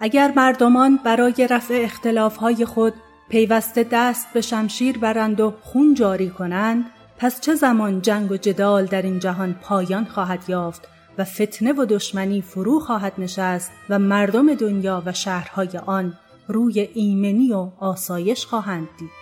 اگر مردمان برای رفع اختلافهای خود پیوسته دست به شمشیر برند و خون جاری کنند پس چه زمان جنگ و جدال در این جهان پایان خواهد یافت و فتنه و دشمنی فرو خواهد نشست و مردم دنیا و شهرهای آن روی ایمنی و آسایش خواهند دید.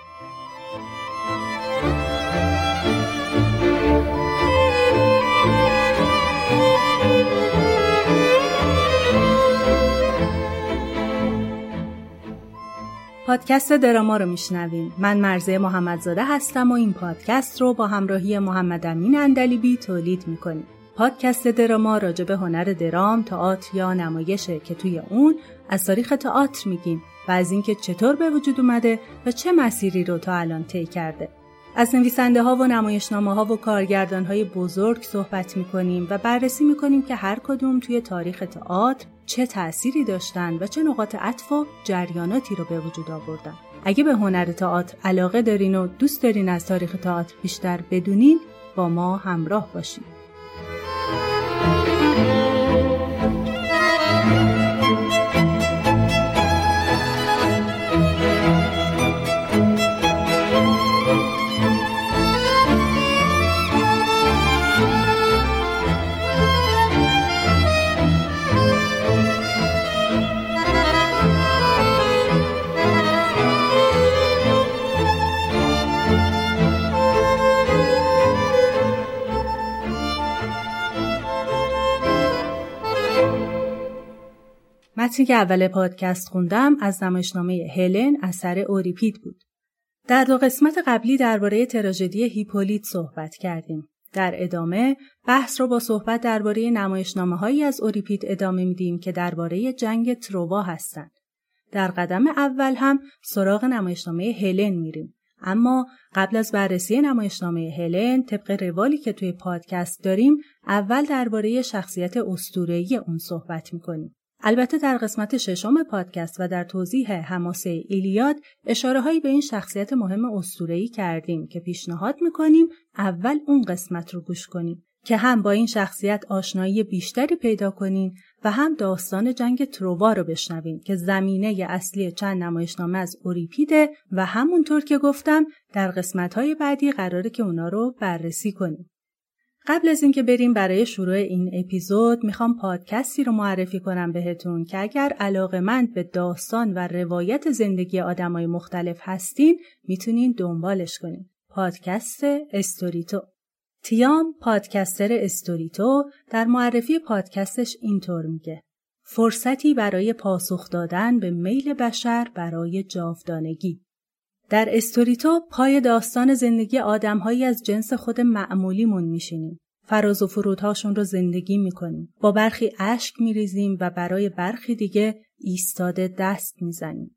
پادکست دراما رو میشنویم. من مرزه محمدزاده هستم و این پادکست رو با همراهی محمد امین اندلیبی تولید می‌کنیم. پادکست دراما راجع به هنر درام، تئاتر یا نمایشه که توی اون از تاریخ تئاتر میگیم و از اینکه چطور به وجود اومده و چه مسیری رو تا الان طی کرده. از نویسنده ها و نمایشنامه ها و کارگردان های بزرگ صحبت می کنیم و بررسی می کنیم که هر کدوم توی تاریخ تئاتر چه تأثیری داشتن و چه نقاط عطف و جریاناتی رو به وجود آوردن. اگه به هنر تئاتر علاقه دارین و دوست دارین از تاریخ تئاتر بیشتر بدونین با ما همراه باشید. متنی که اول پادکست خوندم از نمایشنامه هلن اثر اوریپید بود. در دو قسمت قبلی درباره تراژدی هیپولیت صحبت کردیم. در ادامه بحث رو با صحبت درباره نمایشنامه هایی از اوریپید ادامه میدیم که درباره جنگ تروا هستند. در قدم اول هم سراغ نمایشنامه هلن میریم. اما قبل از بررسی نمایشنامه هلن طبق روالی که توی پادکست داریم اول درباره شخصیت استورهی اون صحبت می‌کنیم. البته در قسمت ششم پادکست و در توضیح حماسه ایلیاد اشاره هایی به این شخصیت مهم استورهی کردیم که پیشنهاد می‌کنیم اول اون قسمت رو گوش کنیم که هم با این شخصیت آشنایی بیشتری پیدا کنیم و هم داستان جنگ تروا رو بشنویم که زمینه اصلی چند نمایشنامه از اوریپیده و همونطور که گفتم در قسمت های بعدی قراره که اونا رو بررسی کنیم. قبل از اینکه بریم برای شروع این اپیزود می‌خوام پادکستی رو معرفی کنم بهتون که اگر علاقه به داستان و روایت زندگی آدمای مختلف هستین می‌تونین دنبالش کنین. پادکست استوریتو. تیام پادکستر استوریتو در معرفی پادکستش اینطور میگه. فرصتی برای پاسخ دادن به میل بشر برای جاودانگی. در استوریتو پای داستان زندگی آدمهایی از جنس خود معمولیمون میشینیم. فراز و فرودهاشون رو زندگی می‌کنیم. با برخی اشک میریزیم و برای برخی دیگه ایستاده دست می‌زنیم.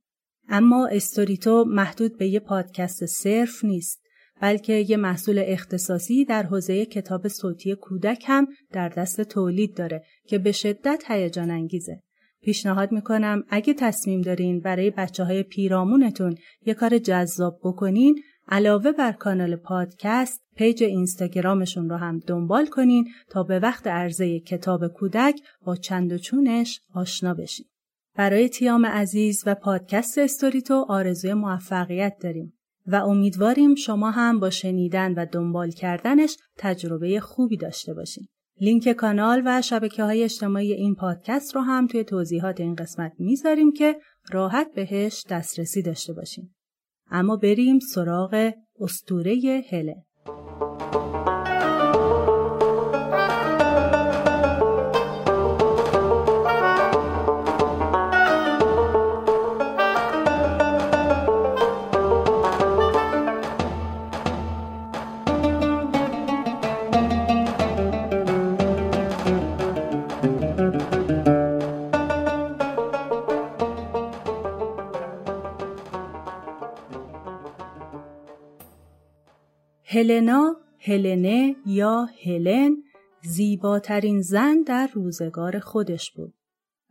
اما استوریتو محدود به یه پادکست صرف نیست. بلکه یه محصول اختصاصی در حوزه کتاب صوتی کودک هم در دست تولید داره که به شدت هیجان انگیزه. پیشنهاد می‌کنم اگه تصمیم دارین برای بچه های پیرامونتون یه کار جذاب بکنین علاوه بر کانال پادکست پیج اینستاگرامشون رو هم دنبال کنین تا به وقت عرضه کتاب کودک با چند و چونش آشنا بشین. برای تیام عزیز و پادکست استوریتو آرزوی موفقیت داریم و امیدواریم شما هم با شنیدن و دنبال کردنش تجربه خوبی داشته باشین. لینک کانال و شبکه های اجتماعی این پادکست رو هم توی توضیحات این قسمت می‌ذاریم که راحت بهش دسترسی داشته باشیم. اما بریم سراغ استوره هله. هلنا، هلنه یا هلن زیباترین زن در روزگار خودش بود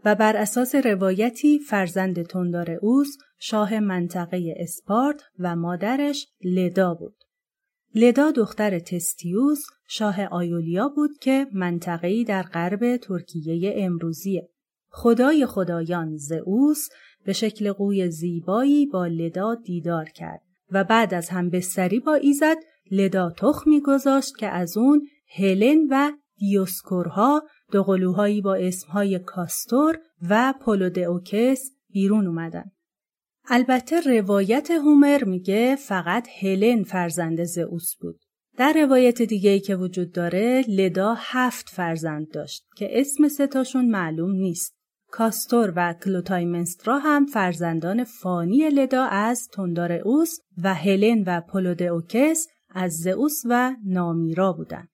و بر اساس روایتی فرزند تندار اوز شاه منطقه اسپارت و مادرش لدا بود. لدا دختر تستیوس شاه آیولیا بود که منطقه‌ای در غرب ترکیه امروزیه. خدای خدایان زئوس به شکل قوی زیبایی با لدا دیدار کرد و بعد از هم بستری با ایزد لدا تخمی گذاشت که از اون هلن و دیوسکورها دو قلوهایی با اسمهای کاستور و پولودئوکس بیرون اومدن. البته روایت هومر میگه فقط هلن فرزند زئوس بود. در روایت دیگه ای که وجود داره لدا هفت فرزند داشت که اسم ستاشون معلوم نیست. کاستور و کلوتایمنسترا هم فرزندان فانی لدا از اوس و هلن و پولودئوکس از زئوس و نامیرا بودند.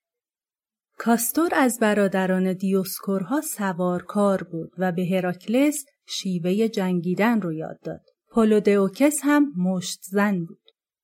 کاستور از برادران دیوسکورها سوارکار بود و به هراکلس شیوه جنگیدن رو یاد داد. پولودئوکس هم مشت زن بود.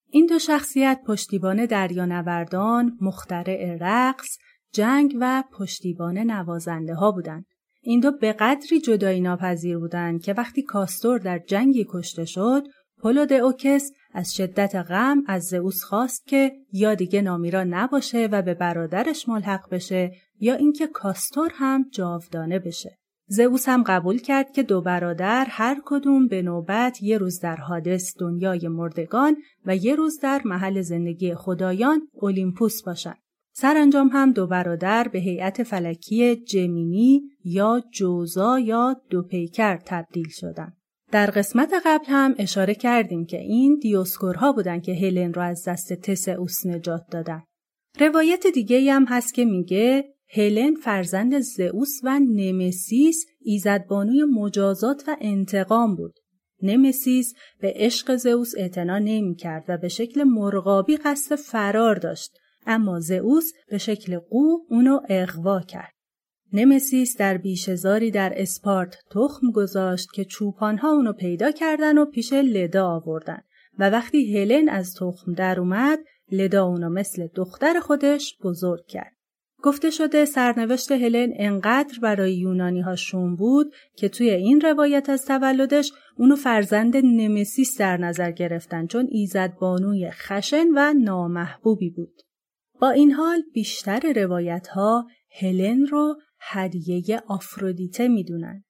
این دو شخصیت پشتیبان دریانوردان، مخترع رقص، جنگ و پشتیبان نوازنده ها بودند. این دو به قدری جدایی ناپذیر بودند که وقتی کاستور در جنگی کشته شد، پولودئوکس از شدت غم از زئوس خواست که یا دیگه نامیرا نباشه و به برادرش ملحق بشه یا اینکه کاستور هم جاودانه بشه. زئوس هم قبول کرد که دو برادر هر کدوم به نوبت یه روز در حادث دنیای مردگان و یه روز در محل زندگی خدایان اولیمپوس باشند. سرانجام هم دو برادر به هیئت فلکی جمینی یا جوزا یا دو پیکر تبدیل شدند. در قسمت قبل هم اشاره کردیم که این دیوسکورها بودن که هلن را از دست تسئوس نجات دادن. روایت دیگه هم هست که میگه هلن فرزند زئوس و نمسیس ایزدبانوی مجازات و انتقام بود. نمسیس به عشق زئوس اعتنا نمی کرد و به شکل مرغابی قصد فرار داشت اما زئوس به شکل قو اونو اغوا کرد. نمسیس در بیشزاری در اسپارت تخم گذاشت که چوپانها اونو پیدا کردن و پیش لدا آوردن و وقتی هلن از تخم در اومد لدا اونو مثل دختر خودش بزرگ کرد. گفته شده سرنوشت هلن انقدر برای یونانی ها شون بود که توی این روایت از تولدش اونو فرزند نمسیس در نظر گرفتن چون ایزد بانوی خشن و نامحبوبی بود. با این حال بیشتر روایت ها هلن رو هدیه آفرودیته می‌دونن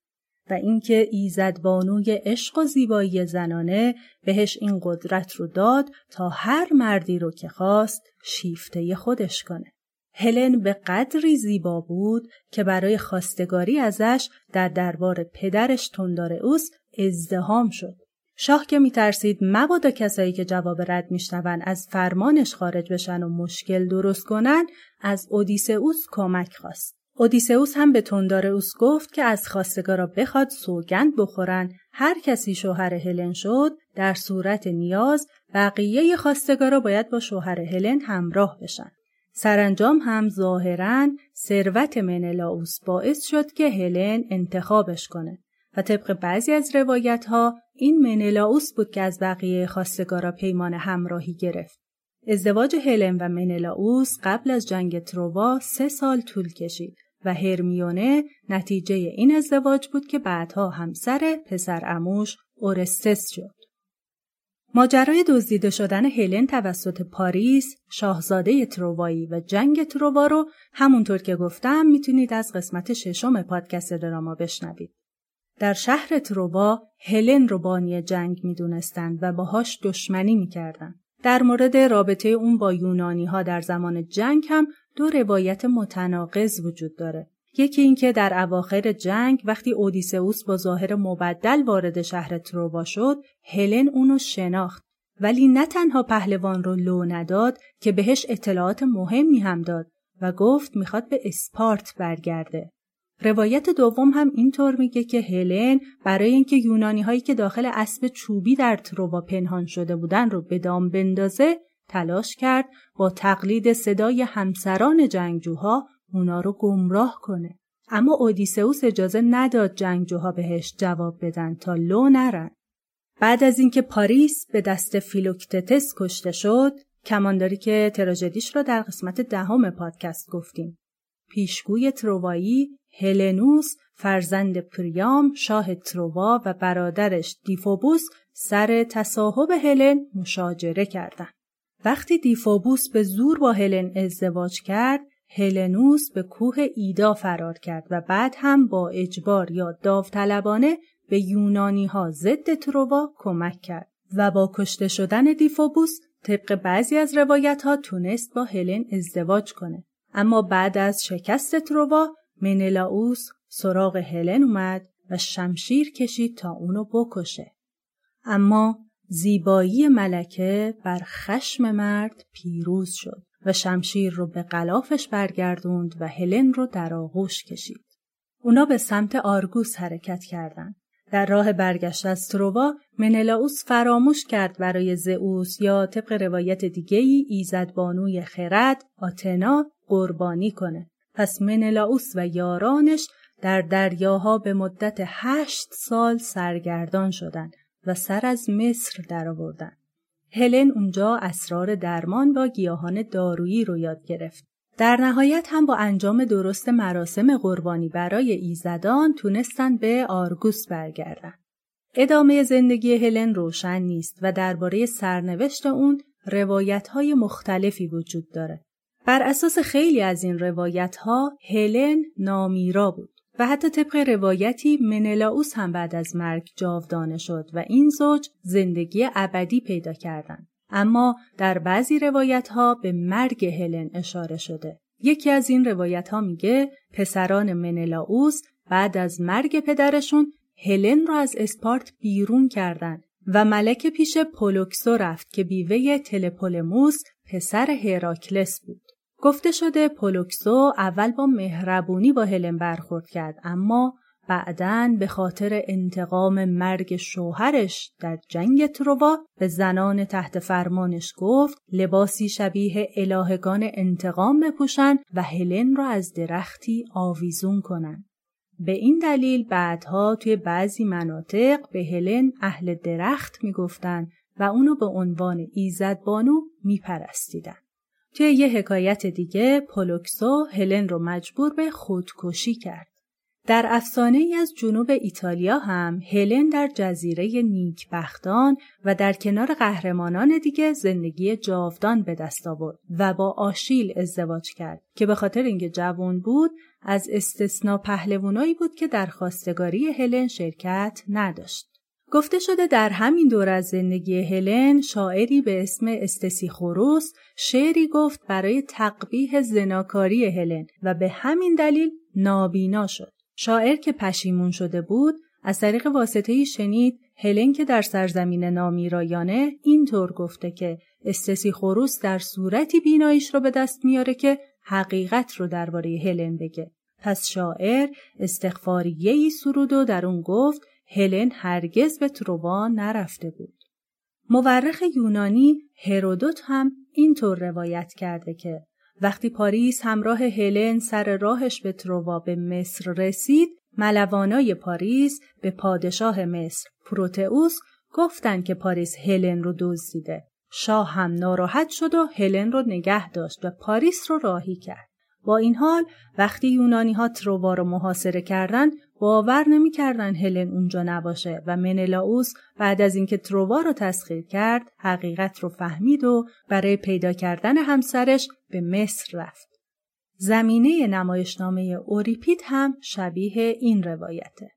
و اینکه ایزد بانوی عشق و زیبایی زنانه بهش این قدرت رو داد تا هر مردی رو که خواست شیفته خودش کنه. هلن به قدری زیبا بود که برای خواستگاری ازش در دربار پدرش تندار اوس ازدهام شد. شاه که میترسید مبادا کسایی که جواب رد میشنون از فرمانش خارج بشن و مشکل درست کنن از اودیسئوس کمک خواست. اودیسئوس هم به اوس گفت که از خواستگارا بخواد سوگند بخورن هر کسی شوهر هلن شد در صورت نیاز بقیه خواستگارا باید با شوهر هلن همراه بشن. سرانجام هم ظاهرا ثروت منلاوس باعث شد که هلن انتخابش کنه و طبق بعضی از روایت ها این منلاوس بود که از بقیه خواستگارا پیمان همراهی گرفت. ازدواج هلن و منلاوس قبل از جنگ تروا سه سال طول کشید و هرمیونه نتیجه این ازدواج بود که بعدها همسر پسر اموش اورستس شد. ماجرای دزدیده شدن هلن توسط پاریس، شاهزاده تروایی و جنگ تروا رو همونطور که گفتم می‌تونید از قسمت ششم پادکست دراما بشنوید. در شهر ترووا هلن رو بانی جنگ می‌دونستند و باهاش دشمنی می‌کردند. در مورد رابطه اون با یونانی ها در زمان جنگ هم دو روایت متناقض وجود داره. یکی اینکه در اواخر جنگ وقتی اودیسئوس با ظاهر مبدل وارد شهر ترووا شد، هلن اونو شناخت ولی نه تنها پهلوان رو لو نداد که بهش اطلاعات مهمی هم داد و گفت می‌خواد به اسپارت برگرده. روایت دوم هم اینطور میگه که هلن برای اینکه یونانی هایی که داخل اسب چوبی در تروا پنهان شده بودن رو به دام بندازه تلاش کرد با تقلید صدای همسران جنگجوها اونا رو گمراه کنه. اما اودیسئوس اجازه نداد جنگجوها بهش جواب بدن تا لو نرن. بعد از اینکه پاریس به دست فیلوکتتس کشته شد، کمانداری که تراژدیش را در قسمت دهم پادکست گفتیم. پیشگوی تروایی هلنوس فرزند پریام شاه تروا و برادرش دیفوبوس سر تصاحب هلن مشاجره کردند. وقتی دیفوبوس به زور با هلن ازدواج کرد، هلنوس به کوه ایدا فرار کرد و بعد هم با اجبار یا داوطلبانه به یونانی ها ضد تروا کمک کرد و با کشته شدن دیفوبوس طبق بعضی از روایت ها تونست با هلن ازدواج کنه. اما بعد از شکست تروا منلاوس سراغ هلن اومد و شمشیر کشید تا اونو بکشه. اما زیبایی ملکه بر خشم مرد پیروز شد و شمشیر رو به غلافش برگردوند و هلن رو در آغوش کشید. اونا به سمت آرگوس حرکت کردند. در راه برگشت از تروا منلاوس فراموش کرد برای زئوس یا طبق روایت دیگهی ایزدبانوی خرد آتنا قربانی کنه. پس منلاوس و یارانش در دریاها به مدت هشت سال سرگردان شدند و سر از مصر درآوردند. هلن اونجا اسرار درمان با گیاهان دارویی رو یاد گرفت. در نهایت هم با انجام درست مراسم قربانی برای ایزدان تونستن به آرگوس برگردن. ادامه زندگی هلن روشن نیست و درباره سرنوشت اون روایت های مختلفی وجود داره. بر اساس خیلی از این روایت ها هلن نامیرا بود و حتی طبق روایتی منلاوس هم بعد از مرگ جاودانه شد و این زوج زندگی ابدی پیدا کردند. اما در بعضی روایت ها به مرگ هلن اشاره شده. یکی از این روایت ها میگه پسران منلاوس بعد از مرگ پدرشون هلن را از اسپارت بیرون کردند و ملک پیش پولوکسو رفت که بیوه تلپولموس پسر هراکلس بود. گفته شده پولوکسو اول با مهربونی با هلن برخورد کرد اما بعدن به خاطر انتقام مرگ شوهرش در جنگ تروا به زنان تحت فرمانش گفت لباسی شبیه الهگان انتقام بپوشن و هلن را از درختی آویزون کنند. به این دلیل بعدها توی بعضی مناطق به هلن اهل درخت می‌گفتند و اونو به عنوان ایزد بانو میپرستیدن. توی یه حکایت دیگه پولوکسو هلن رو مجبور به خودکشی کرد. در افسانه ای از جنوب ایتالیا هم هلن در جزیره نیکبختان و در کنار قهرمانان دیگه زندگی جاودان به دست آورد و با آشیل ازدواج کرد که به خاطر اینکه جوان بود از استثنا پهلوانایی بود که در خواستگاری هلن شرکت نداشت. گفته شده در همین دور از زندگی هلن شاعری به اسم استسیخوروس شعری گفت برای تقبیه زناکاری هلن و به همین دلیل نابینا شد. شاعر که پشیمون شده بود از طریق واسطه شنید هلن که در سرزمین نامیرایانه اینطور گفته که استسیخوروس در صورتی بیناییش رو به دست میاره که حقیقت رو درباره هلن بگه. پس شاعر استغفاریه ای سرود و در اون گفت هلن هرگز به تروا نرفته بود. مورخ یونانی هرودوت هم اینطور روایت کرده که وقتی پاریس همراه هلن سر راهش به تروا به مصر رسید ملوانای پاریس به پادشاه مصر پروتئوس گفتند که پاریس هلن رو دزدیده. شاه هم ناراحت شد و هلن رو نگه داشت و پاریس رو راهی کرد. با این حال وقتی یونانی ها تروا رو محاصره کردند باور نمی‌کردن هلن اونجا نباشه و منلاوس بعد از اینکه تروا رو تسخیر کرد حقیقت رو فهمید و برای پیدا کردن همسرش به مصر رفت. زمینه نمایشنامه اوریپید هم شبیه این روایته.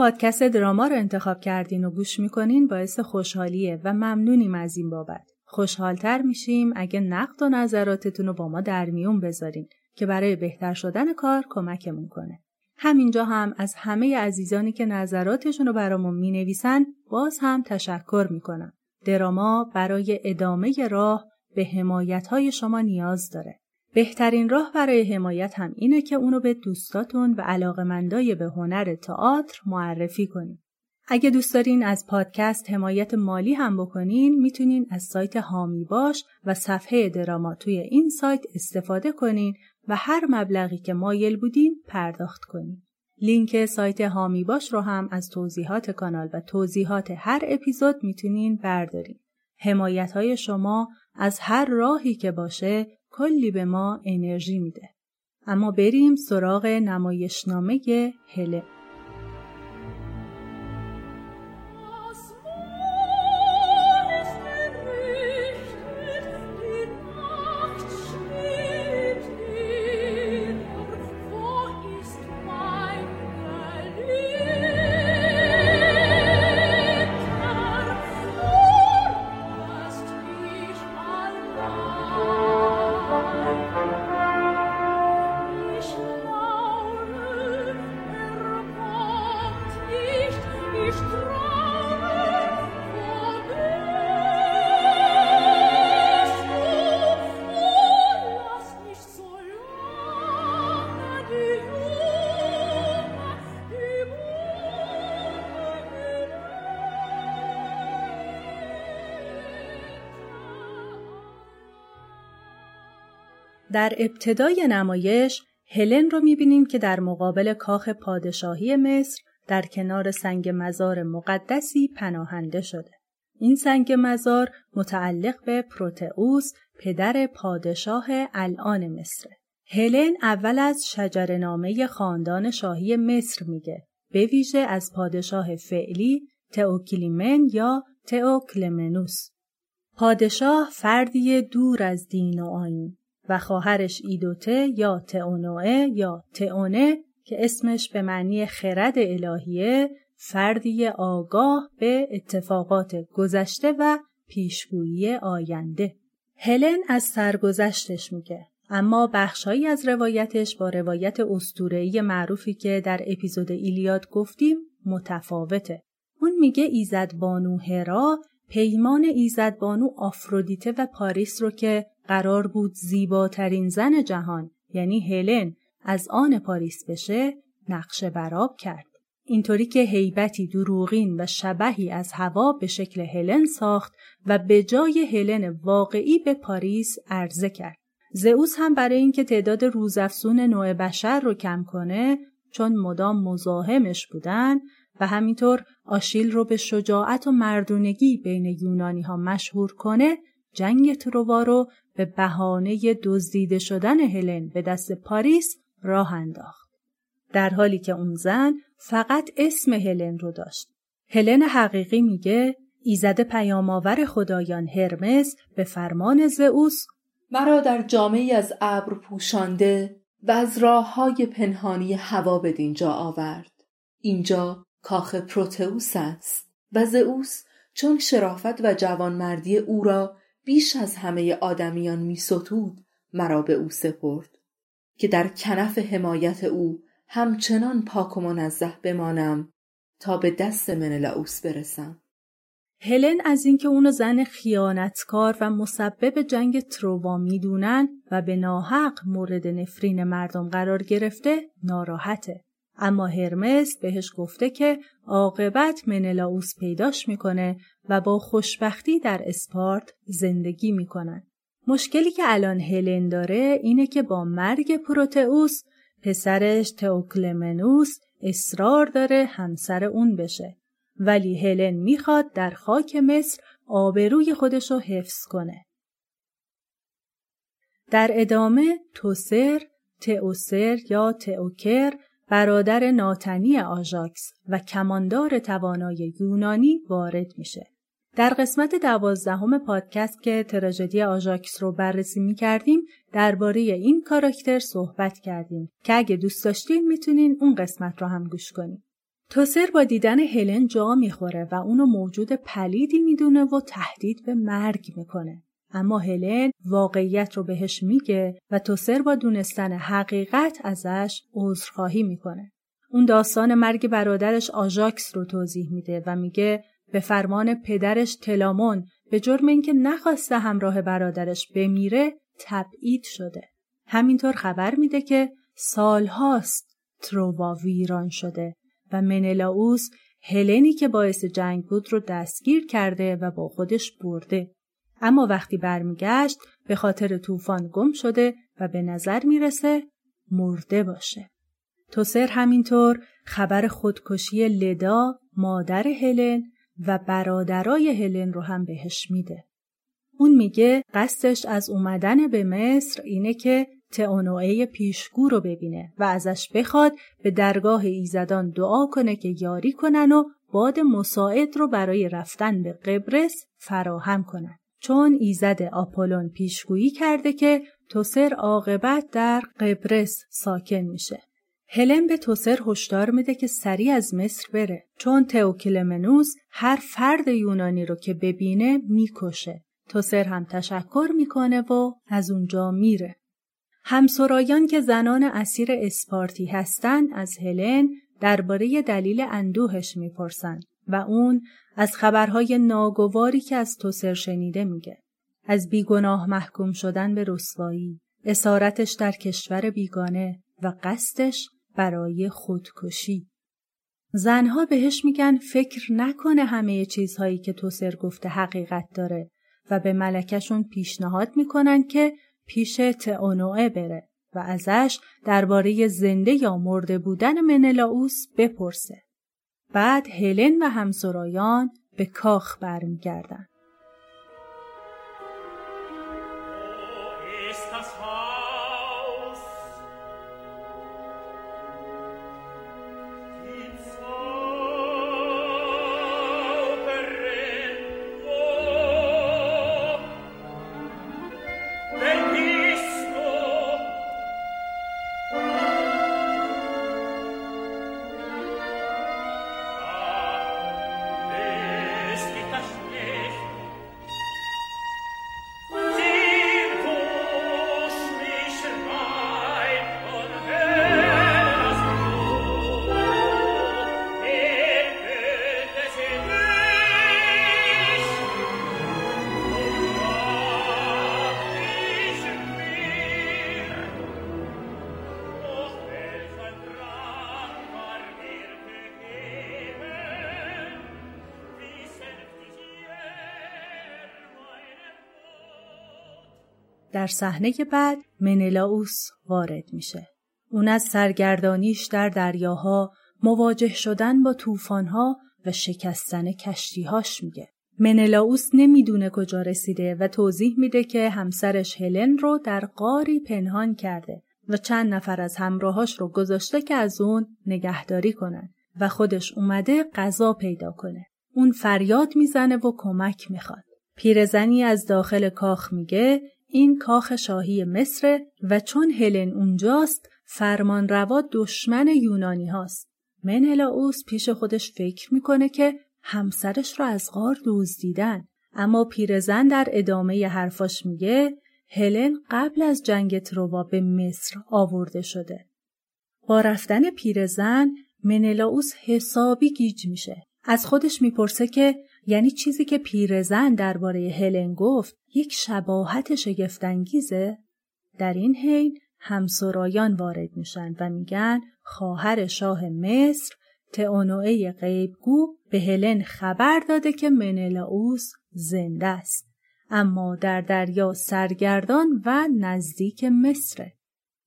پادکست دراما رو انتخاب کردین و گوش می‌کنین باعث خوشحالیه و ممنونیم از این بابت. خوشحالتر میشیم اگه نقد و نظراتتون رو با ما در میون بذارین که برای بهتر شدن کار کمکمون کنه. همینجا هم از همه عزیزانی که نظراتشون رو برامون می‌نویسن باز هم تشکر می‌کنم. دراما برای ادامه راه به حمایت های شما نیاز داره. بهترین راه برای حمایت هم اینه که اونو به دوستاتون و علاقمندای به هنر تئاتر معرفی کنید. اگه دوست دارین از پادکست حمایت مالی هم بکنین می‌تونین از سایت هامی باش و صفحه دراما توی این سایت استفاده کنین و هر مبلغی که مایل بودین پرداخت کنید. لینک سایت هامی باش رو هم از توضیحات کانال و توضیحات هر اپیزود می‌تونین بردارین. حمایت های شما از هر راهی که باشه کلی به ما انرژی میده. اما بریم سراغ نمایشنامه هله. ابتدای نمایش هلن رو می‌بینیم که در مقابل کاخ پادشاهی مصر در کنار سنگ مزار مقدسی پناهنده شده. این سنگ مزار متعلق به پروتئوس پدر پادشاه الان مصر. هلن اول از شجرنامه خاندان شاهی مصر میگه به ویژه از پادشاه فعلی تئوکلیمن یا تئوکلمنوس. پادشاه فردی دور از دین و آین و خواهرش ایدوته یا تئونوئه یا تئونه که اسمش به معنی خرد الهیه فردی آگاه به اتفاقات گذشته و پیشگویی آینده. هلن از سرگذشتش میگه اما بخشهایی از روایتش با روایت استورهی معروفی که در اپیزود ایلیاد گفتیم متفاوته. اون میگه ایزد بانو هرا پیمان ایزد بانو آفرودیته و پاریس رو که قرار بود زیباترین زن جهان یعنی هلن از آن پاریس بشه نقشه براب کرد. اینطوری که هیبتی دروغین و شبهی از هوا به شکل هلن ساخت و به جای هلن واقعی به پاریس عرضه کرد. زئوس هم برای اینکه تعداد روزافزون نوع بشر رو کم کنه چون مدام مزاحمش بودن و همینطور آشیل رو به شجاعت و مردونگی بین یونانی ها مشهور کنه جنگ تروا رو به بهانه دزدیده شدن هلن به دست پاریس راه انداخت. در حالی که اون زن فقط اسم هلن رو داشت. هلن حقیقی میگه ایزد پیامآور خدایان هرمس به فرمان زئوس مرا در جامعی از ابر پوشانده و از راه های پنهانی هوا به دینجا آورد. اینجا کاخ پروتئوس است و زئوس چون شرافت و جوانمردی او را بیش از همه آدمیان می ستود مرا به او سپرد که در کنف حمایت او همچنان پاک و منزه بمانم تا به دست منلاوس برسم. هلن از اینکه اونو زن خیانتکار و مسبب جنگ تروا می‌دونن و به ناحق مورد نفرین مردم قرار گرفته ناراحته. اما هرمس بهش گفته که عاقبت منلاوس پیداش می‌کنه و با خوشبختی در اسپارت زندگی می‌کنن. مشکلی که الان هلن داره اینه که با مرگ پروتئوس پسرش تئوکلمنوس اصرار داره همسر اون بشه. ولی هلن می‌خواد در خاک مصر آبروی خودشو حفظ کنه. در ادامه توسر، تئوسر یا تئوکر برادر ناتنی آژاکس و کماندار توانای یونانی وارد میشه. در قسمت دوازدهم پادکست که تراژدی آژاکس رو بررسی می کردیم درباره این کاراکتر صحبت کردیم که اگه دوست داشتین می‌تونین اون قسمت رو هم گوش کنین. توسر با دیدن هلن جا می‌خوره و اونو موجود پلیدی می‌دونه و تهدید به مرگ می‌کنه. اما هلن واقعیت رو بهش میگه و توسر با دونستن حقیقت ازش عذرخواهی می‌کنه. اون داستان مرگ برادرش آژاکس رو توضیح میده و میگه به فرمان پدرش تلامون به جرم اینکه نخواسته همراه برادرش بمیره تبعید شده. همینطور خبر میده که سالهاست ترووا ویران شده و منلاوس هلنی که باعث جنگ بود رو دستگیر کرده و با خودش برده. اما وقتی برمیگشت به خاطر طوفان گم شده و به نظر می‌رسه مرده باشه. توسر همینطور خبر خودکشی لدا مادر هلن و برادرای هلن رو هم بهش میده. اون میگه قصدش از اومدن به مصر اینه که تئونوئه پیشگو رو ببینه و ازش بخواد به درگاه ایزدان دعا کنه که یاری کنن و باد مساعد رو برای رفتن به قبرس فراهم کنن. چون ایزد آپولون پیشگویی کرده که توسر عاقبت در قبرس ساکن میشه. هلن به توسر هشدار میده که سریع از مصر بره چون تئوکلمنوس هر فرد یونانی رو که ببینه می‌کشه. توسر هم تشکر می‌کنه و از اونجا میره. همسرایان که زنان اسیر اسپارتی هستند از هلن درباره دلیل اندوهش می‌پرسند و اون از خبرهای ناگواری که از توسر شنیده میگه. از بیگناه محکوم شدن به رسوایی، اسارتش در کشور بیگانه و قصدش برای خودکشی. زنها بهش میگن فکر نکنه همه چیزهایی که توسر گفته حقیقت داره و به ملکشون پیشنهاد می‌کنن که پیش تئونوئه بره و ازش درباره زنده یا مرده بودن منلاوس بپرسه. بعد هلن و همسرایان به کاخ برمیگردن. صحنه بعد منلاوس وارد میشه. اون از سرگردانیش در دریاها مواجه شدن با طوفانها و شکستن کشتیهاش میگه. منلاوس نمی‌دونه کجا رسیده و توضیح میده که همسرش هلن رو در قاری پنهان کرده و چند نفر از همراهاش رو گذاشته که از اون نگهداری کنن و خودش اومده غذا پیدا کنه. اون فریاد می‌زنه و کمک می‌خواد. پیرزنی از داخل کاخ میگه این کاخ شاهی مصر و چون هلن اونجاست فرمان روا دشمن یونانی هاست. منهلاوس پیش خودش فکر می‌کنه که همسرش را از غار دزدیدن اما پیرزن در ادامه حرفاش میگه هلن قبل از جنگ تروا به مصر آورده شده. با رفتن پیرزن منلاوس حسابی گیج میشه. از خودش می‌پرسه که یعنی چیزی که پیرزن درباره هلن گفت یک شباهت شگفتانگیزه. در این حین همسرایان وارد میشن و میگن خواهر شاه مصر تئونوئه غیبگو به هلن خبر داده که منلاوس زنده است اما در دریا سرگردان و نزدیک مصره.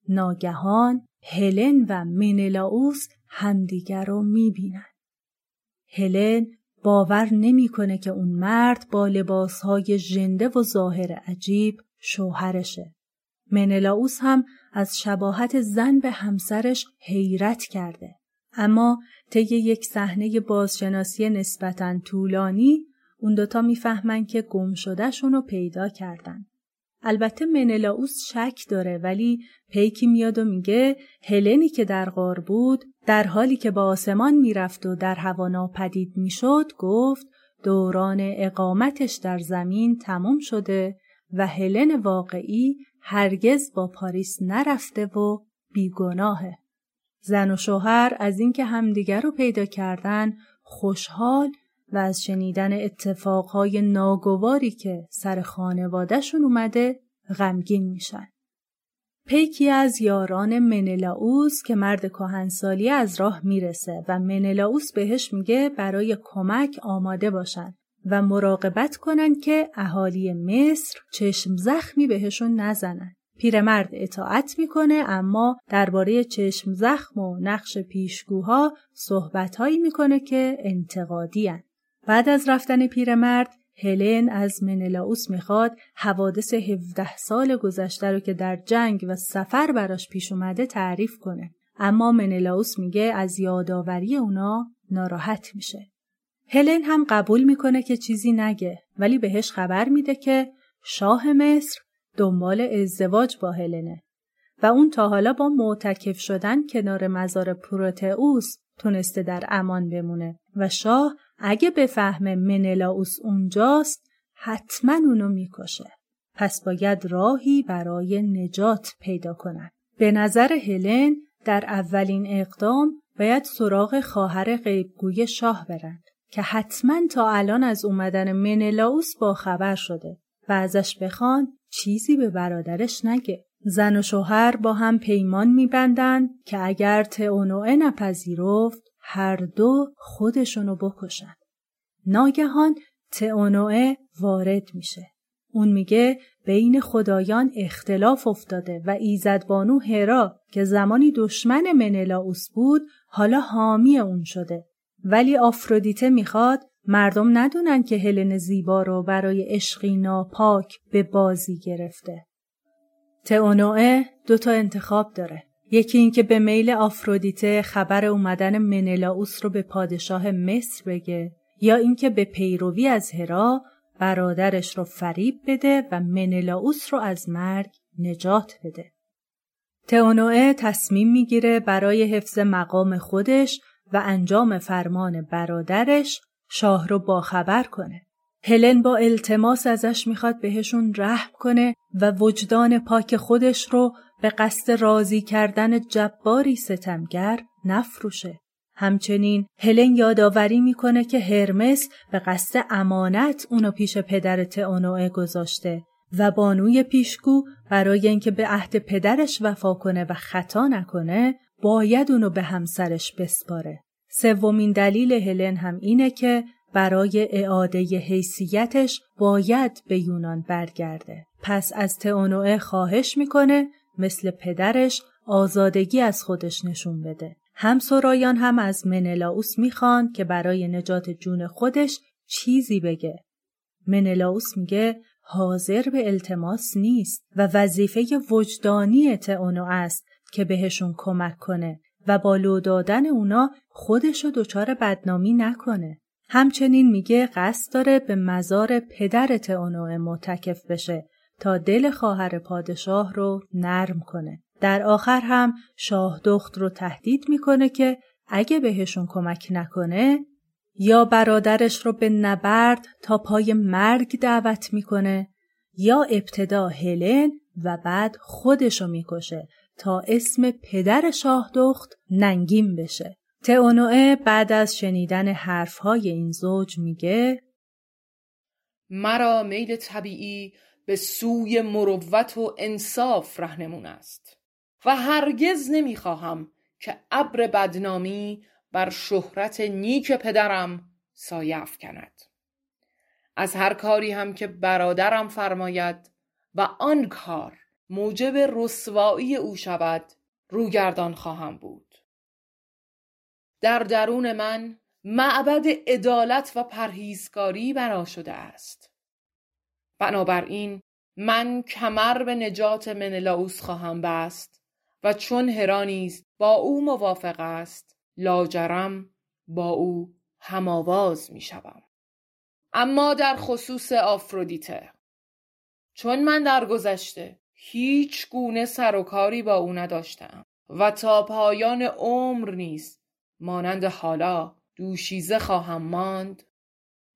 ناگهان هلن و منلاوس همدیگر رو می‌بینن. هلن باور نمی‌کنه که اون مرد با لباسهای ژنده و ظاهر عجیب شوهرشه. منلاوس هم از شباهت زن به همسرش حیرت کرده. اما طی یک صحنه بازشناسی نسبتا طولانی اون دوتا می‌فهمن که گم شدهشون رو پیدا کردن. البته منلاوس شک داره ولی پیکی میاد و میگه هلنی که در غار بود در حالی که با آسمان می‌رفت و در هوا ناپدید می‌شد گفت دوران اقامتش در زمین تمام شده و هلن واقعی هرگز با پاریس نرفته و بیگناهه. زن و شوهر از اینکه همدیگر رو پیدا کردن خوشحال و از شنیدن اتفاقهای ناگواری که سر خانوادهشون اومده غمگین میشن. پیکی از یاران منلاوس که مرد کهنسالی از راه می‌رسه و منلاوس بهش میگه برای کمک آماده باشن و مراقبت کنن که اهالی مصر چشم زخمی بهشون نزنن. پیرمرد اطاعت می‌کنه اما درباره چشم زخم و نقش پیشگوها صحبتهایی می‌کنه که انتقادی هن. بعد از رفتن پیرمرد هلن از منلاوس می‌خواد حوادث 17 سال گذشته رو که در جنگ و سفر براش پیش اومده تعریف کنه. اما منلاوس میگه از یادآوری اونا ناراحت میشه. هلن هم قبول می‌کنه که چیزی نگه ولی بهش خبر میده که شاه مصر دنبال ازدواج با هلنه و اون تا حالا با معتکف شدن کنار مزار پروتئوس تونسته در امان بمونه و شاه اگه بفهمه منلاوس اونجاست حتما اونو می‌کشه. پس باید راهی برای نجات پیدا کنن. به نظر هلن در اولین اقدام باید سراغ خواهر غیبگوی شاه برند که حتما تا الان از اومدن منلاوس با خبر شده و ازش بخوان چیزی به برادرش نگه. زن و شوهر با هم پیمان میبندن که اگر تئونوئه نپذیرفت هر دو خودشونو بکشن. ناگهان تئونوئه وارد میشه. اون میگه بین خدایان اختلاف افتاده و ایزدبانو هرا که زمانی دشمن منلاوس بود حالا حامی اون شده. ولی آفرودیته می‌خواد مردم ندونن که هلن زیبا رو برای عشقی ناپاک به بازی گرفته. تئونوئه دو تا انتخاب داره. یکی اینکه به میل آفرودیته خبر اومدن منلاوس رو به پادشاه مصر بگه یا اینکه به پیروی از هرا برادرش رو فریب بده و منلاوس رو از مرگ نجات بده. تئونوئه تصمیم می‌گیره برای حفظ مقام خودش و انجام فرمان برادرش شاه رو باخبر کنه. هلن با التماس ازش می‌خواد بهشون رحم کنه و وجدان پاک خودش رو به قصد راضی کردن جباری ستمگر نفروشه. همچنین هلن یادآوری می‌کنه که هرمس به قصد امانت اونو پیش پدر تئونوئه گذاشته و بانوی پیشگو برای اینکه به عهد پدرش وفا کنه و خطا نکنه باید اونو به همسرش بسپاره. سومین دلیل هلن هم اینه که برای اعاده حیثیتش باید به یونان برگرده. پس از تئونوئه خواهش می‌کنه مثل پدرش آزادگی از خودش نشون بده. هم سرایان هم از منلاوس می‌خوان که برای نجات جون خودش چیزی بگه. منلاوس میگه حاضر به التماس نیست و وظیفه وجدانی تئونو است که بهشون کمک کنه و با لو دادن اونا خودشو دچار بدنامی نکنه. همچنین میگه قصد داره به مزار پدر تئونوئه معتکف بشه تا دل خواهر پادشاه رو نرم کنه. در آخر هم شاه دخت رو تهدید می‌کنه که اگه بهشون کمک نکنه یا برادرش رو به نبرد تا پای مرگ دعوت می‌کنه یا ابتدا هلن و بعد خودشو می‌کشه تا اسم پدر شاه دخت ننگین بشه. تئونوئه بعد از شنیدن حرفهای این زوج میگه مرا میل طبیعی به سوی مروت و انصاف رهنمون است. و هرگز نمی‌خواهم که ابر بدنامی بر شهرت نیک پدرم سایه افکند. از هر کاری هم که برادرم فرماید و آن کار موجب رسوایی او شود روگردان خواهم بود. در درون من معبد عدالت و پرهیزکاری برا شده است. بنابراین من کمر به نجات منلاوس خواهم بست و چون هرانیز با او موافق است لاجرم با او هماواز می شوم. اما در خصوص آفرودیته چون من در گذشته هیچ گونه سر و کاری با او نداشتم و تا پایان عمر نیست مانند حالا دوشیزه خواهم ماند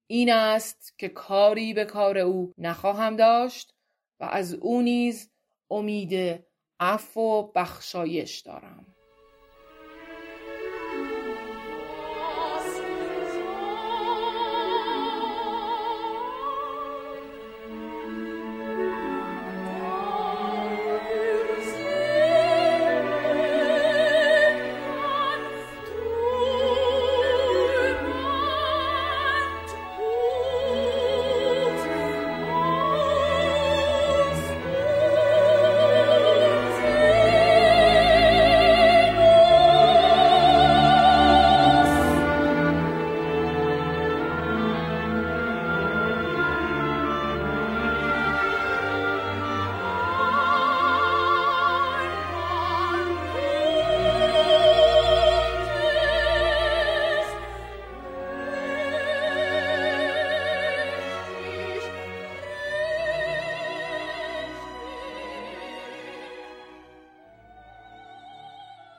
این است که کاری به کار او نخواهم داشت و از او نیز امید عفو و بخشایش دارم.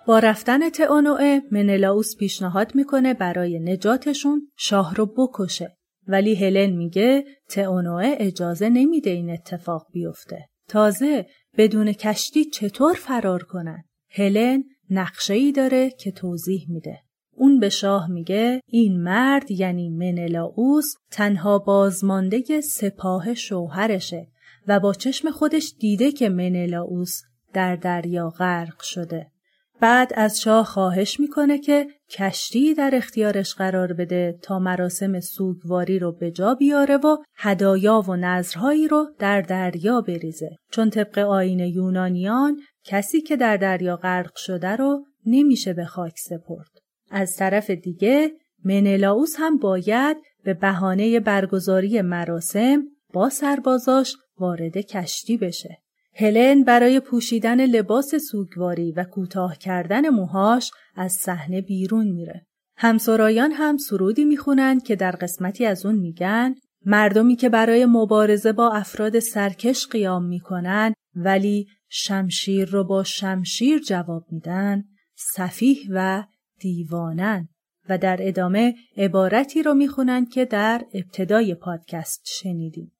با رفتن تئونوئه منلاوس پیشنهاد می‌کنه برای نجاتشون شاه رو بکشه. ولی هلن میگه تئونوئه اجازه نمیده این اتفاق بیفته. تازه بدون کشتی چطور فرار کنن؟ هلن نقشه ای داره که توضیح میده. اون به شاه میگه این مرد یعنی منلاوس تنها بازمانده سپاه شوهرشه و با چشم خودش دیده که منلاوس در دریا غرق شده. بعد از شاه خواهش می‌کنه که کشتی در اختیارش قرار بده تا مراسم سوگواری رو به جا بیاره و هدایا و نظرهایی رو در دریا بریزه چون طبق آین یونانیان کسی که در دریا غرق شده رو نمیشه به خاک سپرد از طرف دیگه منلاوس هم باید به بهانه برگزاری مراسم با سربازاش وارد کشتی بشه. هلن برای پوشیدن لباس سوگواری و کوتاه کردن موهاش از صحنه بیرون میره. همسرایان هم سرودی می‌خونن که در قسمتی از اون میگن مردمی که برای مبارزه با افراد سرکش قیام می‌کنن ولی شمشیر رو با شمشیر جواب میدن صفیح و دیوانن و در ادامه عبارتی رو می‌خونن که در ابتدای پادکست شنیدیم.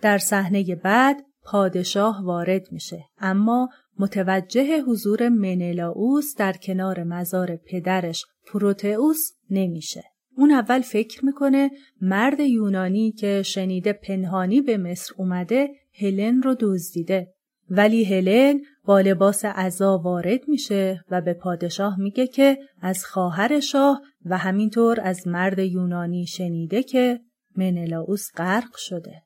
در صحنه بعد پادشاه وارد میشه اما متوجه حضور منلاوس در کنار مزار پدرش پروتئوس نمیشه. اون اول فکر می‌کنه مرد یونانی که شنیده پنهانی به مصر اومده هلن رو دزدیده ولی هلن با لباس عزا وارد میشه و به پادشاه میگه که از خواهر شاه و همینطور از مرد یونانی شنیده که منلاوس غرق شده.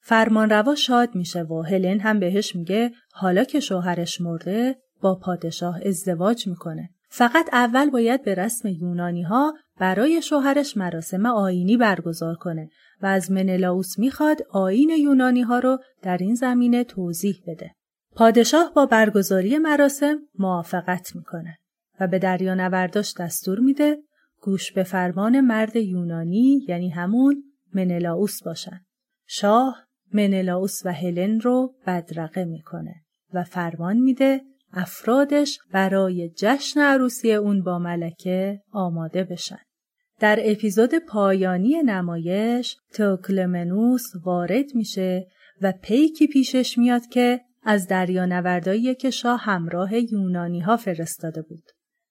فرمانروا شاد میشه و هلن هم بهش میگه حالا که شوهرش مرده با پادشاه ازدواج می‌کنه. فقط اول باید به رسم یونانی ها برای شوهرش مراسم آینی برگزار کنه و از منلاوس می‌خواد آین یونانی ها رو در این زمینه توضیح بده. پادشاه با برگزاری مراسم موافقت می‌کنه و به دریا نورداش دستور میده گوش به فرمان مرد یونانی یعنی همون منلاوس باشن. شاه منلاوس و هلن رو بدرقه می‌کنه و فرمان میده افرادش برای جشن عروسی اون با ملکه آماده بشن. در اپیزود پایانی نمایش توکلمنوس وارد میشه و پیکی پیشش میاد که از دریانوردایی که شاه همراه یونانی ها فرستاده بود.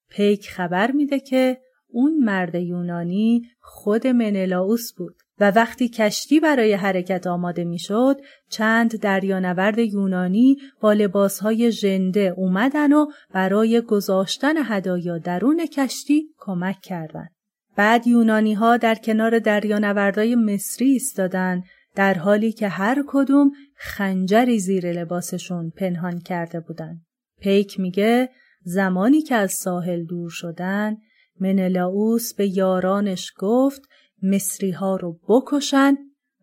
پیک خبر میده که اون مرد یونانی خود منلاوس بود و وقتی کشتی برای حرکت آماده می‌شد چند دریانورد یونانی با لباسهای ژنده اومدن و برای گذاشتن هدایا درون کشتی کمک کردند. بعد یونانی ها در کنار دریانوردای مصری ایستادن در حالی که هر کدوم خنجری زیر لباسشون پنهان کرده بودن. پیک میگه زمانی که از ساحل دور شدن منلاوس به یارانش گفت مصری ها رو بکشن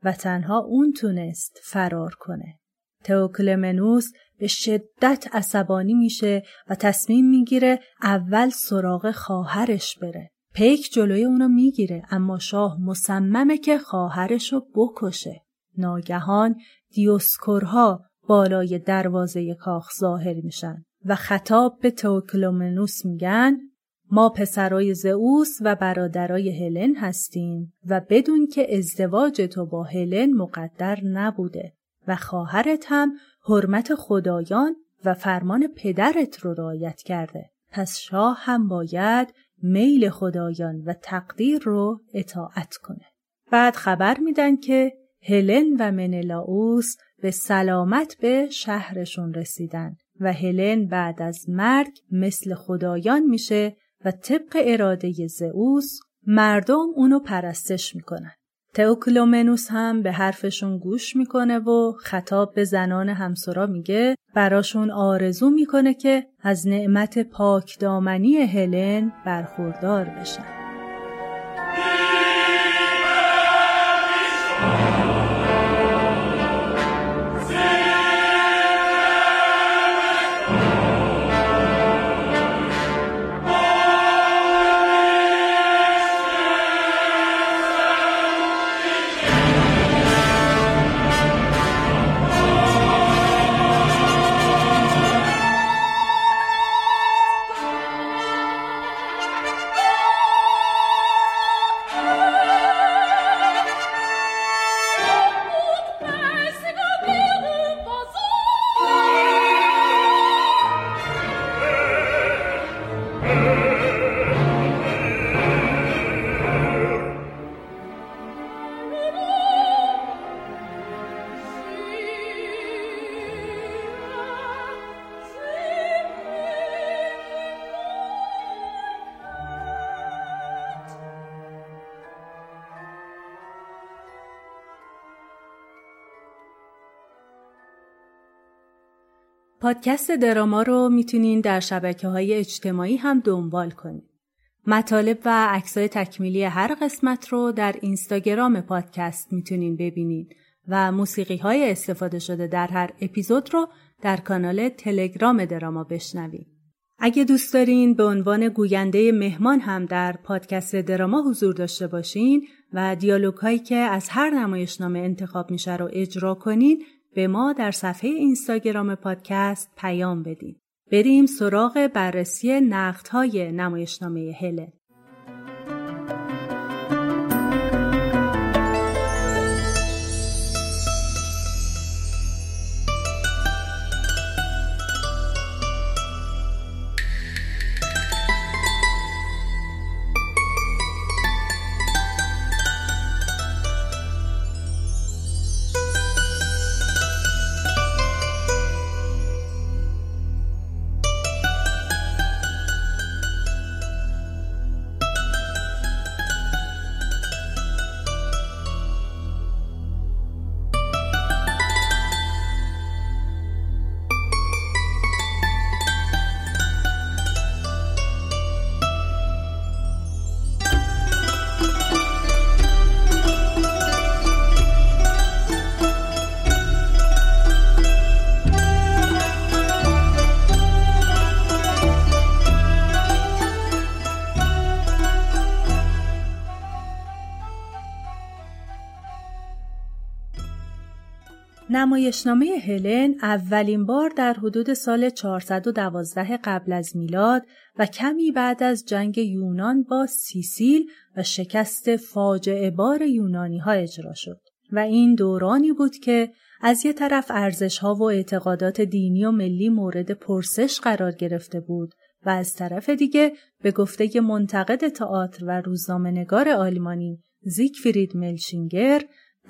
و تنها اون تونست فرار کنه. تئوکلمنوس به شدت عصبانی میشه و تصمیم می‌گیره اول سراغ خواهرش بره. پیک جلوی اونو می‌گیره اما شاه مصممه که خواهرش رو بکشه. ناگهان دیوسکورها بالای دروازه کاخ ظاهر میشن و خطاب به توکلومنوس میگن ما پسرای زئوس و برادرای هلن هستیم و بدون که ازدواج تو با هلن مقدر نبوده و خواهرت هم حرمت خدایان و فرمان پدرت رو رعایت کرده. پس شاه هم باید میل خدایان و تقدیر رو اطاعت کنه. بعد خبر میدن که هلن و منلاوس به سلامت به شهرشون رسیدن و هلن بعد از مرگ مثل خدایان میشه و طبق اراده زئوس مردم اونو پرستش می‌کنن. تئوکلومنوس هم به حرفشون گوش می‌کنه و خطاب به زنان همسرا میگه براشون آرزو می‌کنه که از نعمت پاکدامنی هلن برخوردار بشن. پادکست دراما رو می‌تونین در شبکه های اجتماعی هم دنبال کنید. مطالب و عکسای تکمیلی هر قسمت رو در اینستاگرام پادکست می‌تونین ببینید و موسیقی های استفاده شده در هر اپیزود رو در کانال تلگرام دراما بشنوید. اگه دوست دارین به عنوان گوینده مهمان هم در پادکست دراما حضور داشته باشین و دیالوگ هایی که از هر نمایشنامه انتخاب میشه رو اجرا کنین به ما در صفحه اینستاگرام پادکست پیام بدین. بریم سراغ بررسی نقدهای نمایشنامه هلن. نمایشنامه هلن اولین بار در حدود سال 412 قبل از میلاد و کمی بعد از جنگ یونان با سیسیل و شکست فاجعه بار یونانی ها اجرا شد. و این دورانی بود که از یه طرف ارزش ها و اعتقادات دینی و ملی مورد پرسش قرار گرفته بود و از طرف دیگه به گفته منتقد تئاتر و روزنامه‌نگار آلمانی زیگفرید ملشینگر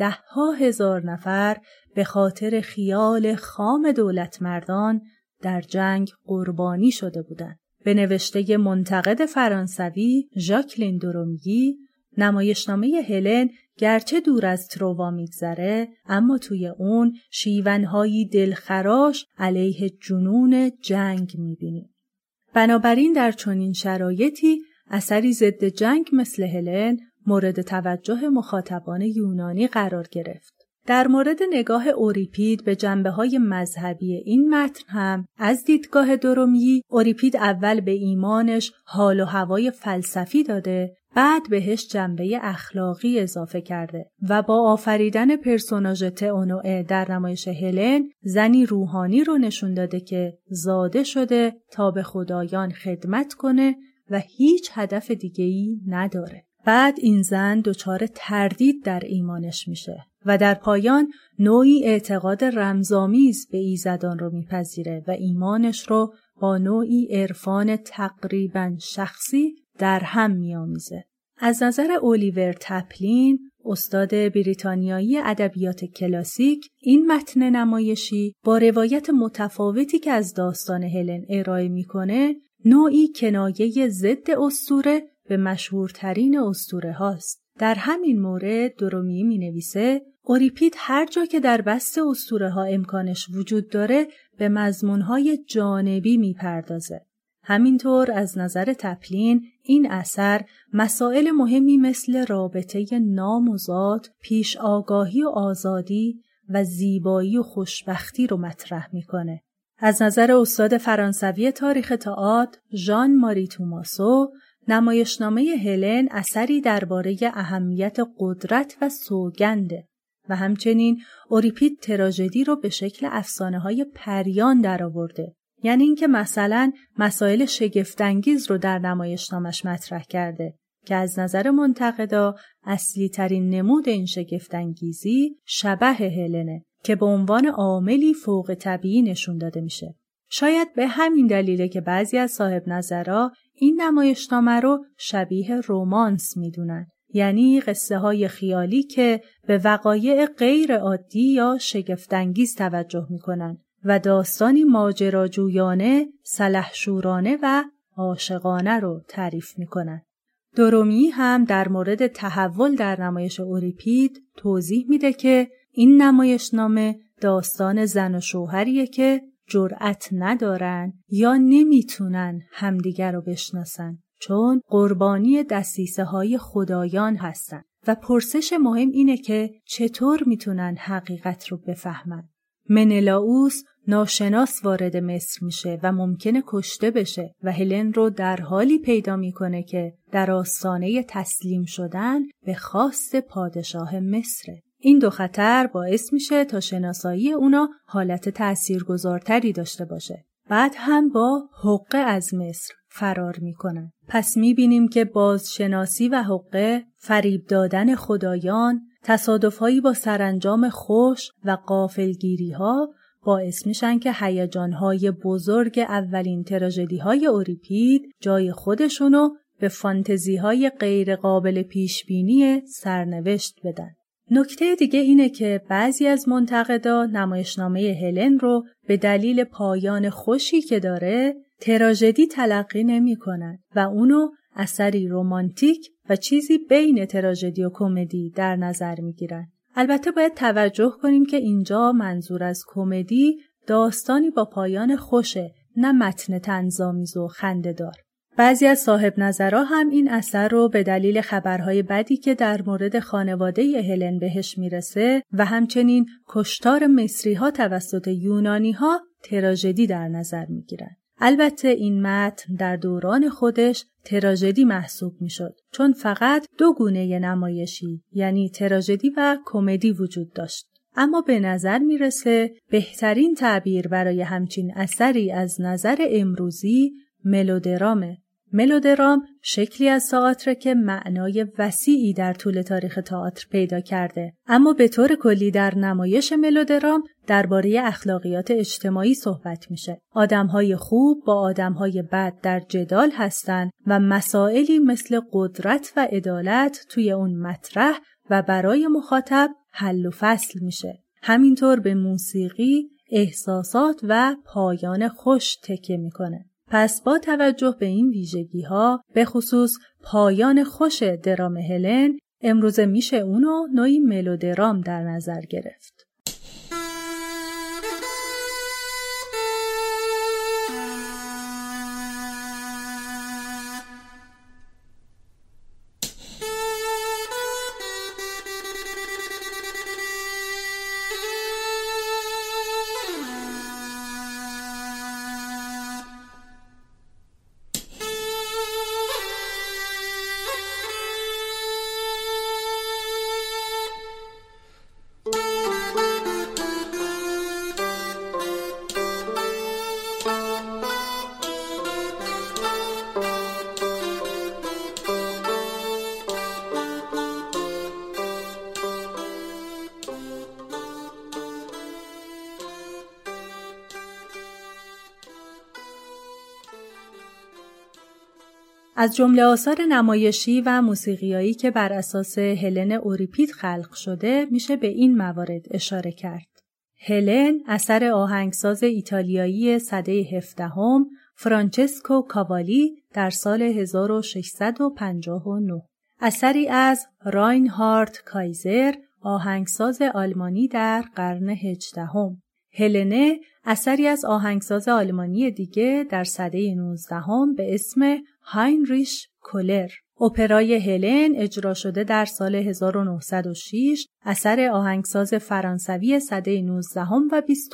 ها هزار نفر به خاطر خیال خام دولت مردان در جنگ قربانی شده بودند. به نوشته منتقد فرانسوی ژاکلین درومیگی نمایشنامه هلن گرچه دور از تروا میگذره اما توی اون شیونهایی دلخراش علیه جنون جنگ می‌بینیم. بنابراین در چنین شرایطی اثری ضد جنگ مثل هلن مورد توجه مخاطبان یونانی قرار گرفت. در مورد نگاه اوریپید به جنبه های مذهبی این متن هم از دیدگاه درومی اوریپید اول به ایمانش حال و هوای فلسفی داده بعد بهش جنبه اخلاقی اضافه کرده و با آفریدن پرسوناژ تئونوئه در نمایش هلن زنی روحانی رو نشون داده که زاده شده تا به خدایان خدمت کنه و هیچ هدف دیگه‌ای نداره. بعد این زن دچار تردید در ایمانش میشه و در پایان نوعی اعتقاد رمزآمیز به ایزدان رو میپذیره و ایمانش رو با نوعی عرفان تقریبا شخصی در هم میآمیزه. از نظر اولیور تپلین استاد بریتانیایی ادبیات کلاسیک این متن نمایشی با روایت متفاوتی که از داستان هلن ارائه می‌کنه نوعی کنایه ضد استوره به مشهورترین استوره هاست. در همین مورد درومی می نویسه اوریپید هر جا که در بست استوره ها امکانش وجود داره به مزمون های جانبی می پردازه. همینطور از نظر تپلین این اثر مسائل مهمی مثل رابطه نام و ذات، پیش آگاهی و آزادی و زیبایی و خوشبختی رو مطرح می‌کنه. از نظر استاد فرانسوی تاریخ تئاتر ژان ماری توماسو نمایشنامه هلن اثری درباره اهمیت قدرت و سوگنده و همچنین اوریپید تراژدی رو به شکل افسانه های پریان درآورده. یعنی اینکه مثلا مسائل شگفتانگیز رو در نمایشنامش مطرح کرده که از نظر منتقدا اصلی ترین نمود این شگفتانگیزی شبه هلنه که به عنوان عاملی فوق طبیعی نشون داده میشه. شاید به همین دلیله که بعضی از صاحب نظرها این نمایشنامه رو شبیه رومانس می‌دونن یعنی قصه های خیالی که به وقایع غیر عادی یا شگفتانگیز توجه می‌کنن و داستانی ماجراجویانه، سلحشورانه و عاشقانه رو تعریف می‌کنن. درومی هم در مورد تحول در نمایش اوریپید توضیح میده که این نمایشنامه داستان زن و شوهریه که جرأت ندارن یا نمی‌تونن همدیگر رو بشناسن چون قربانی دستیسه های خدایان هستن و پرسش مهم اینه که چطور می‌تونن حقیقت رو بفهمن. منلاوس ناشناس وارد مصر میشه و ممکنه کشته بشه و هلن رو در حالی پیدا می‌کنه که در آستانه تسلیم شدن به خواست پادشاه مصره. این دو خطر باعث میشه تا شناسایی اونا حالت تأثیرگذارتری داشته باشه. بعد هم با حقه از مصر فرار می‌کنن. پس می‌بینیم که بازشناسی و حقه فریب دادن خدایان تصادفهایی با سرانجام خوش و قافلگیری ها باعث میشن که هیجانهای بزرگ اولین تراژدی های اوریپید جای خودشونو به فانتزی های پیش بینی سرنوشت بدن. نکته دیگه اینه که بعضی از منتقدا نمایشنامه هلن رو به دلیل پایان خوشی که داره تراژدی تلقی نمی‌کنن و اونو اثری رومانتیک و چیزی بین تراژدی و کمدی در نظر می‌گیرن. البته باید توجه کنیم که اینجا منظور از کمدی داستانی با پایان خوشه نه متن تنظامیز و خندهدار. بعضی از صاحب نظرها هم این اثر رو به دلیل خبرهای بدی که در مورد خانواده هلن بهش می‌رسه و همچنین کشتار مصری ها توسط یونانی ها تراژدی در نظر می‌گیرن. البته این متن در دوران خودش تراژدی محسوب می‌شد چون فقط دو گونه نمایشی یعنی تراژدی و کمدی وجود داشت. اما به نظر می‌رسه بهترین تعبیر برای همچین اثری از نظر امروزی ملودرامه ملودرام شکلی از تئاتر که معنای وسیعی در طول تاریخ تئاتر پیدا کرده. اما به طور کلی در نمایش ملودرام درباره اخلاقیات اجتماعی صحبت میشه. آدمهای خوب با آدمهای بد در جدال هستند و مسائلی مثل قدرت و عدالت توی اون مطرح و برای مخاطب حل و فصل میشه. همینطور به موسیقی احساسات و پایان خوش تکیه می‌کنه. پس با توجه به این ویژگی ها به خصوص پایان خوش درام هلن امروزه میشه اونو نوعی ملودرام در نظر گرفت. از جمله آثار نمایشی و موسیقیایی که بر اساس هلن اوریپید خلق شده میشه به این موارد اشاره کرد. هلن اثر آهنگساز ایتالیایی سده هفدهم فرانچسکو کاوالی در سال 1659 اثری از راینهارد کایزر آهنگساز آلمانی در قرن هجدهم هلنه اثری از آهنگساز آلمانی دیگه در سده 19 به اسم هاینریش کولر. اپرای هلن اجرا شده در سال 1906 اثر آهنگساز فرانسوی سده 19 و 20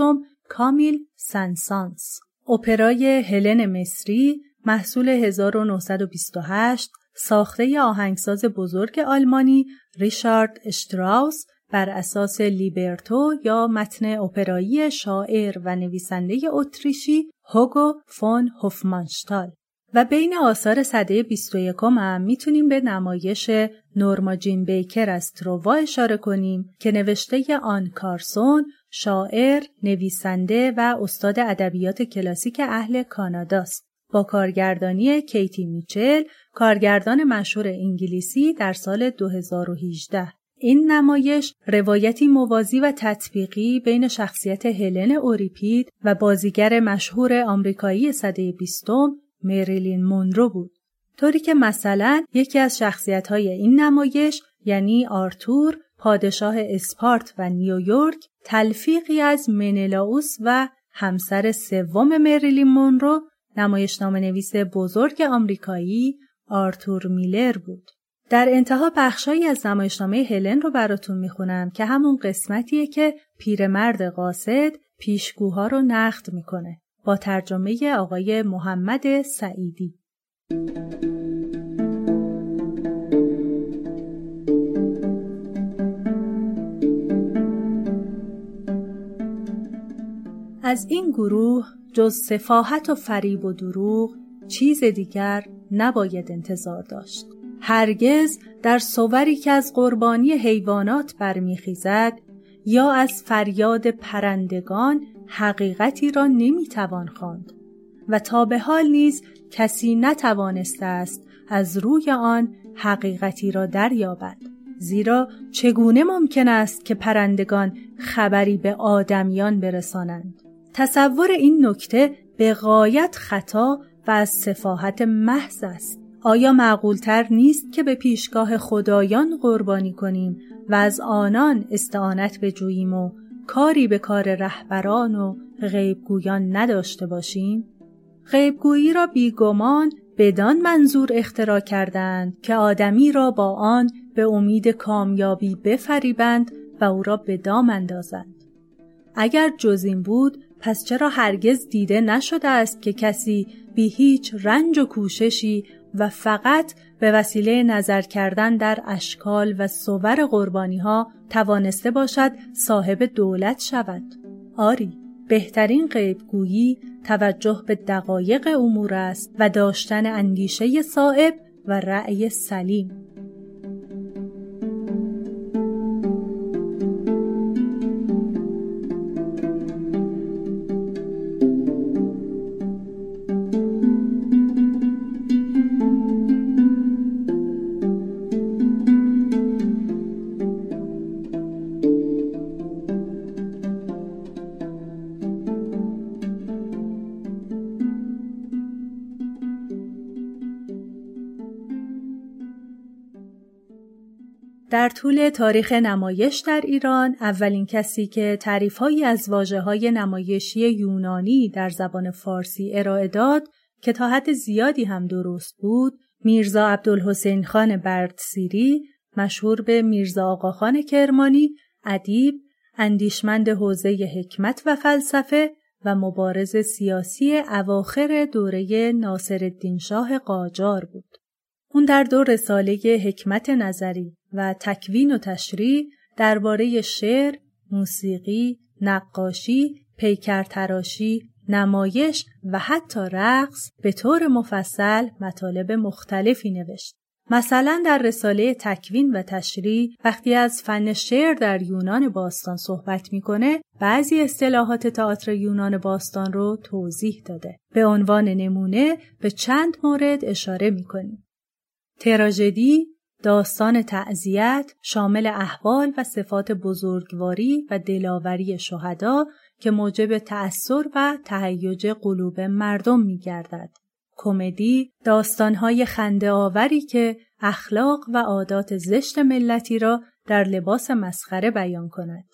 کامیل سنسانس. اپرای هلن مصری محصول 1928 ساخته آهنگساز بزرگ آلمانی ریشارد اشتراوس بر اساس لیبرتو یا متن اپرایی شاعر و نویسنده اتریشی هوگو فون هوفمانشتال. و بین آثار صده 21 هم می‌تونیم به نمایش نورما جین بیکر از تروا اشاره کنیم که نوشته آن کارسون شاعر، نویسنده و استاد ادبیات کلاسیک اهل کاناداست با کارگردانی کیتی میچل کارگردان مشهور انگلیسی در سال 2018 این نمایش روایتی موازی و تطبیقی بین شخصیت هلن اوریپید و بازیگر مشهور آمریکایی صده بیستم مریلین مونرو بود. طوری که مثلا یکی از شخصیت های این نمایش یعنی آرتور پادشاه اسپارت و نیویورک تلفیقی از منلاوس و همسر سوم مریلین مونرو نمایشنامه نویس بزرگ آمریکایی آرتور میلر بود. در انتها بخشایی از نمایشنامه هلن رو براتون می‌خونم که همون قسمتیه که پیرمرد قاصد پیشگوها رو نقد می‌کنه با ترجمه آقای محمد سعیدی. از این گروه جز سفاحت و فریب و دروغ چیز دیگر نباید انتظار داشت. هرگز در صوری که از قربانی حیوانات برمیخیزد یا از فریاد پرندگان حقیقتی را نمی‌توان خواند. و تا به حال نیز کسی نتوانسته است از روی آن حقیقتی را دریابد. زیرا چگونه ممکن است که پرندگان خبری به آدمیان برسانند؟ تصور این نکته به غایت خطا و از سفاحت محض است. آیا معقولتر نیست که به پیشگاه خدایان قربانی کنیم و از آنان استعانت بجوییم و کاری به کار رهبران و غیبگویان نداشته باشیم؟ غیبگویی را بیگمان بدان منظور اختراع کردند که آدمی را با آن به امید کامیابی بفریبند و او را به دام اندازند. اگر جز این بود پس چرا هرگز دیده نشده است که کسی بی هیچ رنج و کوششی و فقط به وسیله نظر کردن در اشکال و صور قربانی ها توانسته باشد صاحب دولت شود. آری، بهترین غیبگویی توجه به دقایق امور است و داشتن اندیشه صاحب و رأی سلیم. طول تاریخ نمایش در ایران اولین کسی که تعریفهایی از واجه های نمایشی یونانی در زبان فارسی ارائه داد که تا حد زیادی هم درست بود میرزا عبدالحسین خان بردسیری مشهور به میرزا آقاخان کرمانی ادیب اندیشمند حوزه حکمت و فلسفه و مبارز سیاسی اواخر دوره ناصرالدین شاه قاجار بود. اون در دو رساله حکمت نظری و تکوین و تشریح درباره شعر، موسیقی، نقاشی، پیکر تراشی، نمایش و حتی رقص به طور مفصل مطالب مختلفی نوشت. مثلا در رساله تکوین و تشریح وقتی از فن شعر در یونان باستان صحبت می‌کنه بعضی اصطلاحات تئاتر یونان باستان رو توضیح داده. به عنوان نمونه به چند مورد اشاره می‌کنیم. تراژدی داستان تعذیت شامل احوال و صفات بزرگواری و دلاوری شهدا که موجب تأثیر و تهیج قلوب مردم می گردد. کمدی داستانهای خنده آوری که اخلاق و عادات زشت ملتی را در لباس مسخره بیان کند.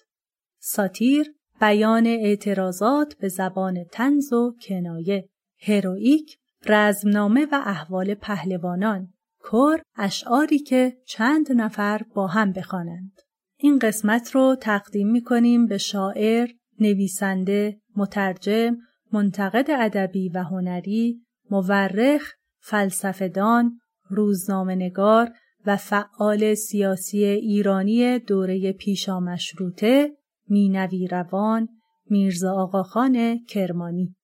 ساتیر بیان اعتراضات به زبان تنز و کنایه. هروئیک رزمنامه و احوال پهلوانان کر اشعاری که چند نفر با هم بخوانند. این قسمت رو تقدیم می کنیم به شاعر، نویسنده، مترجم، منتقد ادبی و هنری، مورخ، فلسفهدان، روزنامهنگار و فعال سیاسی ایرانی دوره پیشامشروطه مینوی روان میرزا آقاخان کرمانی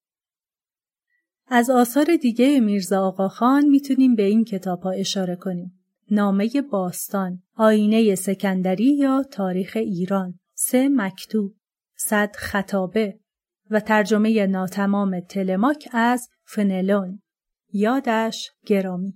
از آثار دیگه میرزا آقاخان می‌تونیم به این کتاب ها اشاره کنیم. نامه باستان، آینه سکندری یا تاریخ ایران، سه مکتوب، صد خطابه و ترجمه ناتمام تلماک از فنلون. یادش گرامی.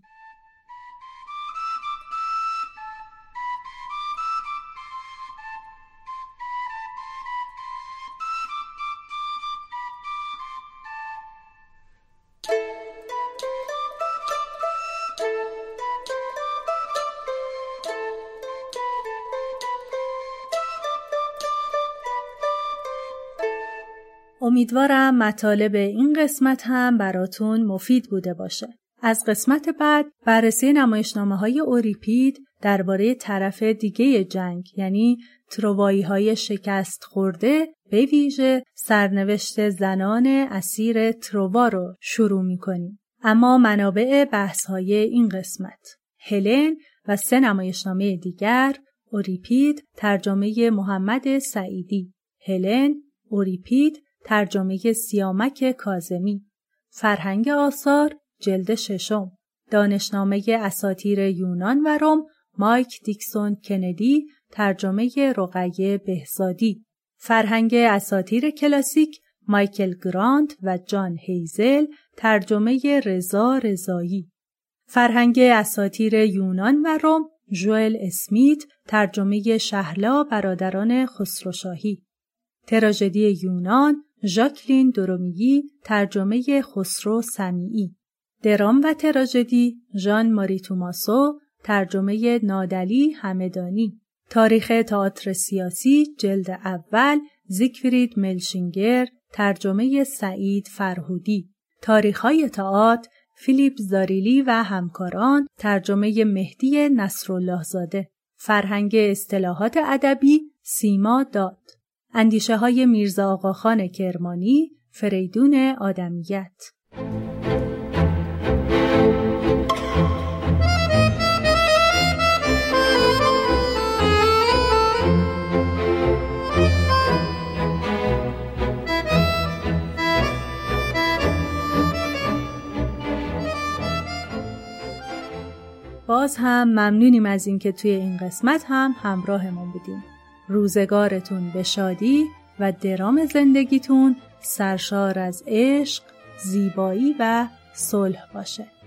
امیدوارم مطالب این قسمت هم براتون مفید بوده باشه. از قسمت بعد بررسی نمایشنامه های اوریپید درباره طرف دیگه جنگ یعنی تروایی های شکست خورده به ویژه سرنوشت زنان اسیر تروا رو شروع می کنیم. اما منابع بحث های این قسمت هلن و سه نمایشنامه دیگر اوریپید ترجمه محمد سعیدی هلن اوریپید ترجمه سیامک کازمی فرهنگ آثار جلد ششم دانشنامه اساتیر یونان و روم مایک دیکسون کندی ترجمه رقیه بهزادی فرهنگ اساتیر کلاسیک مایکل گراند و جان هیزل ترجمه رضا رضایی فرهنگ اساتیر یونان و روم جوئل اسمیت ترجمه شهلا برادران خسروشاهی تراژدی یونان ژاکلین درومیگی ترجمه خسرو سمیعی درام و تراژدی ژان ماری توماسو ترجمه نادلی همدانی. تاریخ تئاتر سیاسی جلد اول زیگفرید ملشینگر ترجمه سعید فرهودی. تاریخهای تئاتر فیلیپ زاریلی و همکاران ترجمه مهدی نصرالله زاده فرهنگ اصطلاحات ادبی سیما داد. اندیشه های میرزا آقاخان کرمانی فریدون آدمیت باز هم ممنونیم از اینکه توی این قسمت هم همراهمون بودیم. روزگارتون به شادی و درام زندگیتون سرشار از عشق، زیبایی و صلح باشه.